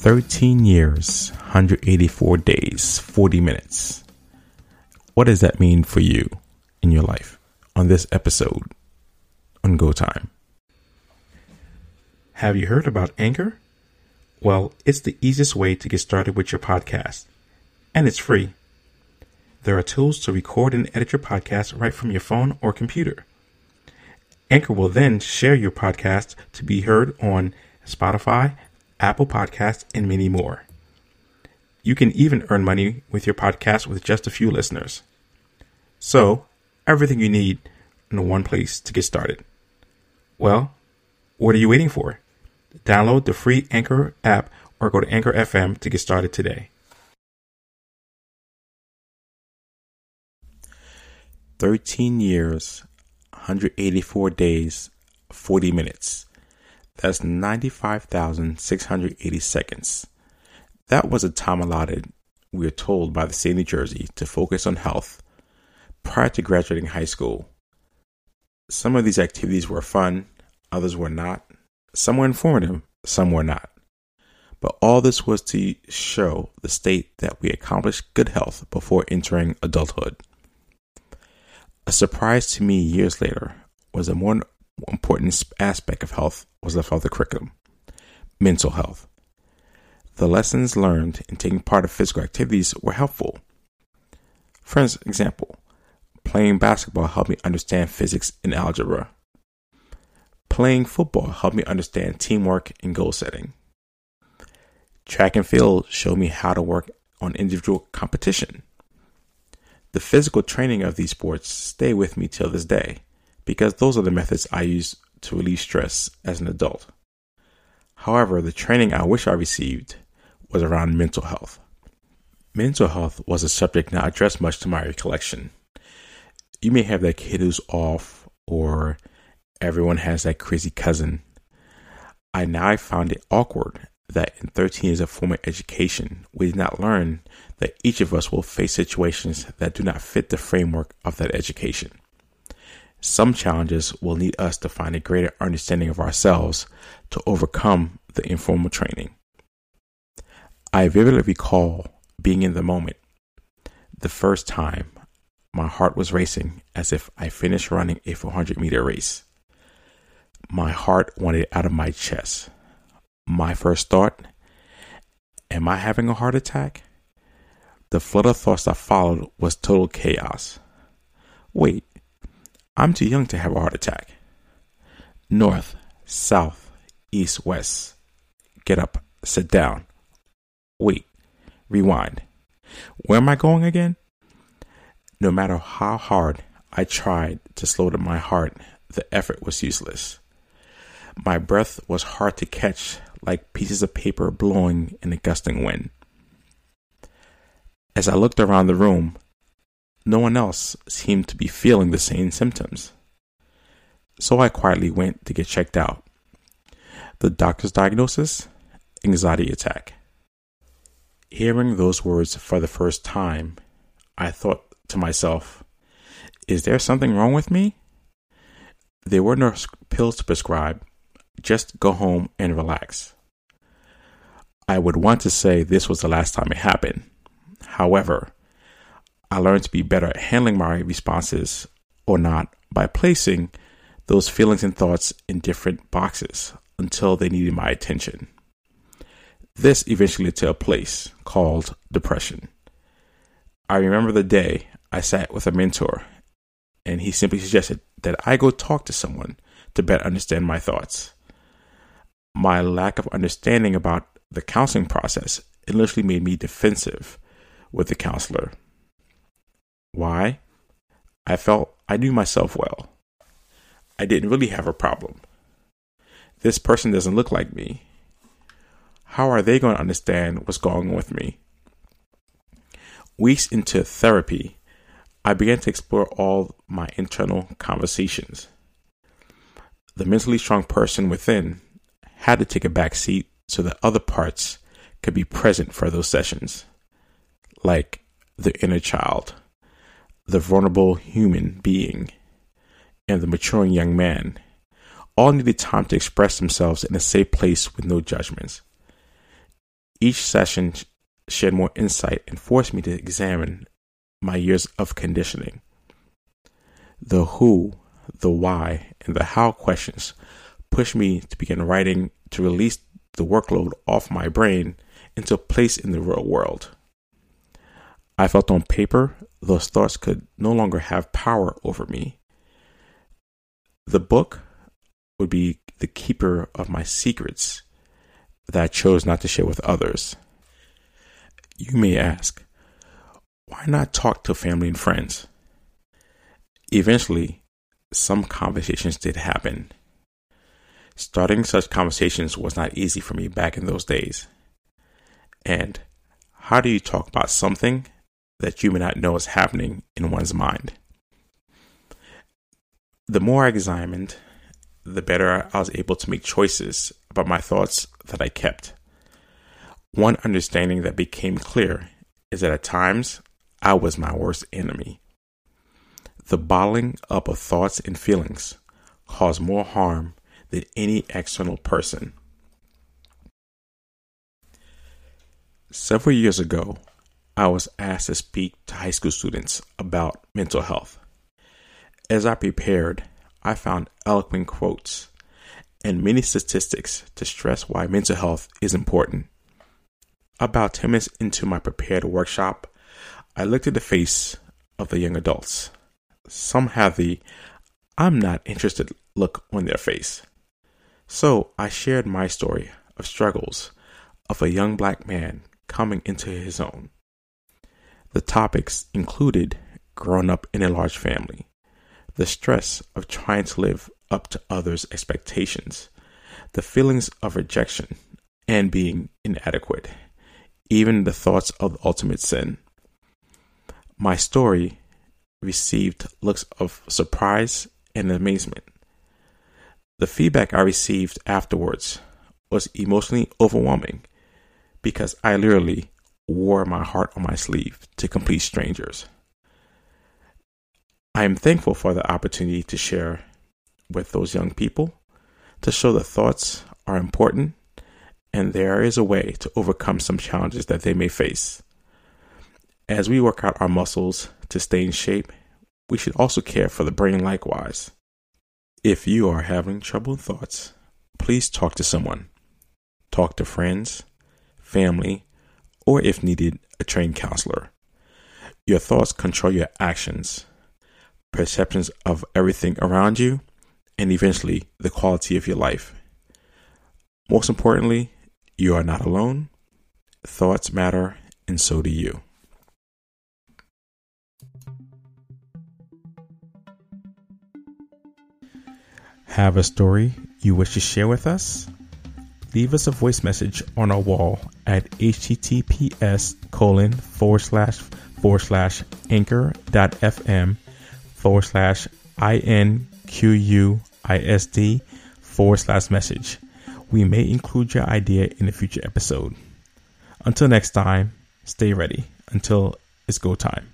13 years, 184 days, 40 minutes. What does that mean for you in your life on this episode on Go Time? Have you heard about Anchor? Well, it's the easiest way to get started with your podcast, and it's free. There are tools to record and edit your podcast right from your phone or computer. Anchor will then share your podcast to be heard on Spotify, Apple Podcasts, and many more. You can even earn money with your podcast with just a few listeners. So, everything you need in one place to get started. Well, what are you waiting for? Download the free Anchor app or go to Anchor FM to get started today. 13 years, 184 days, 40 minutes. That's 95,680 seconds. That was a time allotted, we are told by the state of New Jersey, to focus on health prior to graduating high school. Some of these activities were fun, others were not. Some were informative, some were not. But all this was to show the state that we accomplished good health before entering adulthood. A surprise to me years later was a more important aspect of health was left off the curriculum mental health. The lessons learned in taking part of physical activities were helpful. For example, playing basketball helped me understand physics and algebra. Playing football helped me understand teamwork and goal setting. Track and field showed me how to work on individual competition. The physical training of these sports stay with me till this day because those are the methods I use to release stress as an adult. However, the training I wish I received was around mental health. Mental health was a subject not addressed much to my recollection. You may have that kid who's off, or everyone has that crazy cousin. I now found it awkward that in 13 years of formal education, we did not learn that each of us will face situations that do not fit the framework of that education. Some challenges will need us to find a greater understanding of ourselves to overcome the informal training. I vividly recall being in the moment. The first time, my heart was racing as if I finished running a 400 meter race. My heart wanted out of my chest. My first thought Am I having a heart attack? The flood of thoughts that followed was total chaos. Wait, I'm too young to have a heart attack. North, south, east, west. Get up, sit down. Wait, rewind. Where am I going again? No matter how hard I tried to slow down my heart, the effort was useless. My breath was hard to catch, like pieces of paper blowing in a gusting wind. As I looked around the room, no one else seemed to be feeling the same symptoms. So I quietly went to get checked out. The doctor's diagnosis anxiety attack. Hearing those words for the first time, I thought to myself, is there something wrong with me? There were no pills to prescribe, just go home and relax. I would want to say this was the last time it happened. However, I learned to be better at handling my responses or not by placing those feelings and thoughts in different boxes until they needed my attention. This eventually led to a place called depression. I remember the day I sat with a mentor and he simply suggested that I go talk to someone to better understand my thoughts. My lack of understanding about the counseling process initially made me defensive with the counselor why? I felt I knew myself well. I didn't really have a problem. This person doesn't look like me. How are they going to understand what's going on with me? Weeks into therapy, I began to explore all my internal conversations. The mentally strong person within had to take a back seat so that other parts could be present for those sessions, like the inner child the vulnerable human being, and the maturing young man all needed time to express themselves in a safe place with no judgments. Each session shed more insight and forced me to examine my years of conditioning. The who, the why, and the how questions pushed me to begin writing to release the workload off my brain into place in the real world. I felt on paper those thoughts could no longer have power over me. The book would be the keeper of my secrets that I chose not to share with others. You may ask, why not talk to family and friends? Eventually, some conversations did happen. Starting such conversations was not easy for me back in those days. And how do you talk about something that you may not know is happening in one's mind? The more I examined, the better I was able to make choices about my thoughts that I kept. One understanding that became clear is that at times I was my worst enemy. The bottling up of thoughts and feelings caused more harm than any external person. Several years ago, I was asked to speak to high school students about mental health. As I prepared, I found eloquent quotes and many statistics to stress why mental health is important. About 10 minutes into my prepared workshop, I looked at the face of the young adults. Some have the I'm not interested look on their face. So I shared my story of struggles of a young black man coming into his own. The topics included growing up in a large family, the stress of trying to live up to others' expectations, the feelings of rejection and being inadequate, even the thoughts of ultimate sin. My story received looks of surprise and amazement. The feedback I received afterwards was emotionally overwhelming because I literally wore my heart on my sleeve to complete strangers. I am thankful for the opportunity to share with those young people to show that thoughts are important and there is a way to overcome some challenges that they may face. As we work out our muscles to stay in shape, we should also care for the brain likewise. If you are having troubled thoughts, please talk to someone. Talk to friends, family, or if needed, a trained counselor. Your thoughts control your actions, perceptions of everything around you, and eventually the quality of your life. Most importantly, you are not alone. Thoughts matter, and so do you. Have a story you wish to share with us? Leave us a voice message on our wall at https colon forward slash forward slash anchor.fm forward slash inquisd forward slash message. We may include your idea in a future episode. Until next time, stay ready until it's go time.